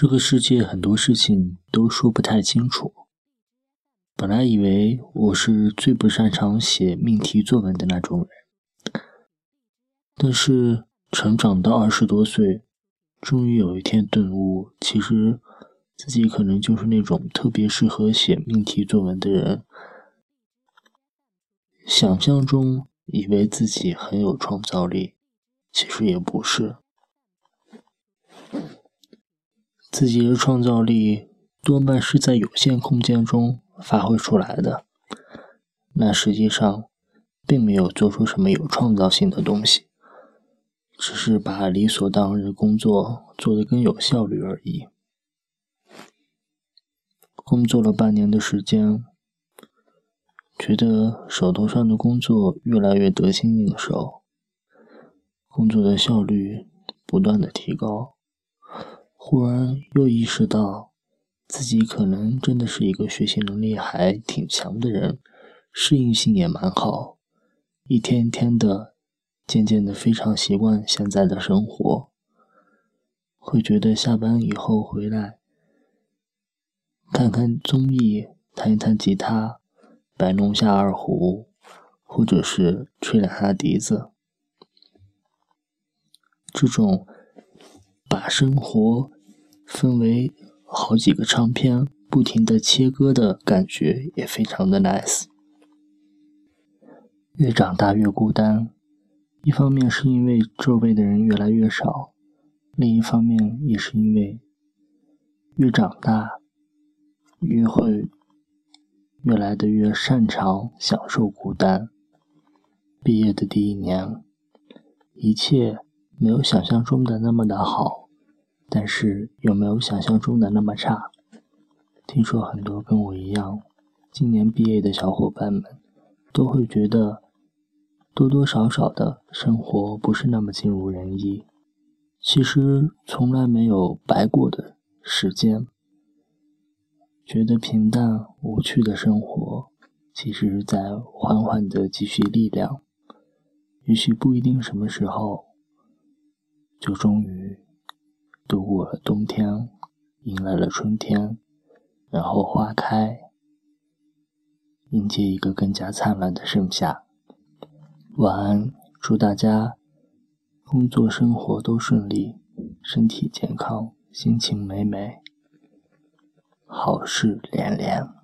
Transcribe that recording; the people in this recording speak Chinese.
这个世界很多事情都说不太清楚。本来以为我是最不擅长写命题作文的那种人，但是成长到二十多岁，终于有一天顿悟，其实自己可能就是那种特别适合写命题作文的人。想象中以为自己很有创造力，其实也不是。自己的创造力多半是在有限空间中发挥出来的，那实际上并没有做出什么有创造性的东西，只是把理所当然的工作做得更有效率而已。工作了半年的时间，觉得手头上的工作越来越得心应手，工作的效率不断的提高。忽然又意识到，自己可能真的是一个学习能力还挺强的人，适应性也蛮好，一天一天的，渐渐的非常习惯现在的生活。会觉得下班以后回来，看看综艺，弹一弹吉他，摆弄下二胡，或者是吹两下笛子，这种。把生活分为好几个唱片，不停的切割的感觉也非常的 nice。越长大越孤单，一方面是因为周围的人越来越少，另一方面也是因为越长大越会越来的越擅长享受孤单。毕业的第一年，一切没有想象中的那么的好。但是有没有想象中的那么差？听说很多跟我一样，今年毕业的小伙伴们，都会觉得多多少少的生活不是那么尽如人意。其实从来没有白过的时间，觉得平淡无趣的生活，其实在缓缓的积蓄力量。也许不一定什么时候，就终于。度过了冬天，迎来了春天，然后花开，迎接一个更加灿烂的盛夏。晚安，祝大家工作生活都顺利，身体健康，心情美美，好事连连。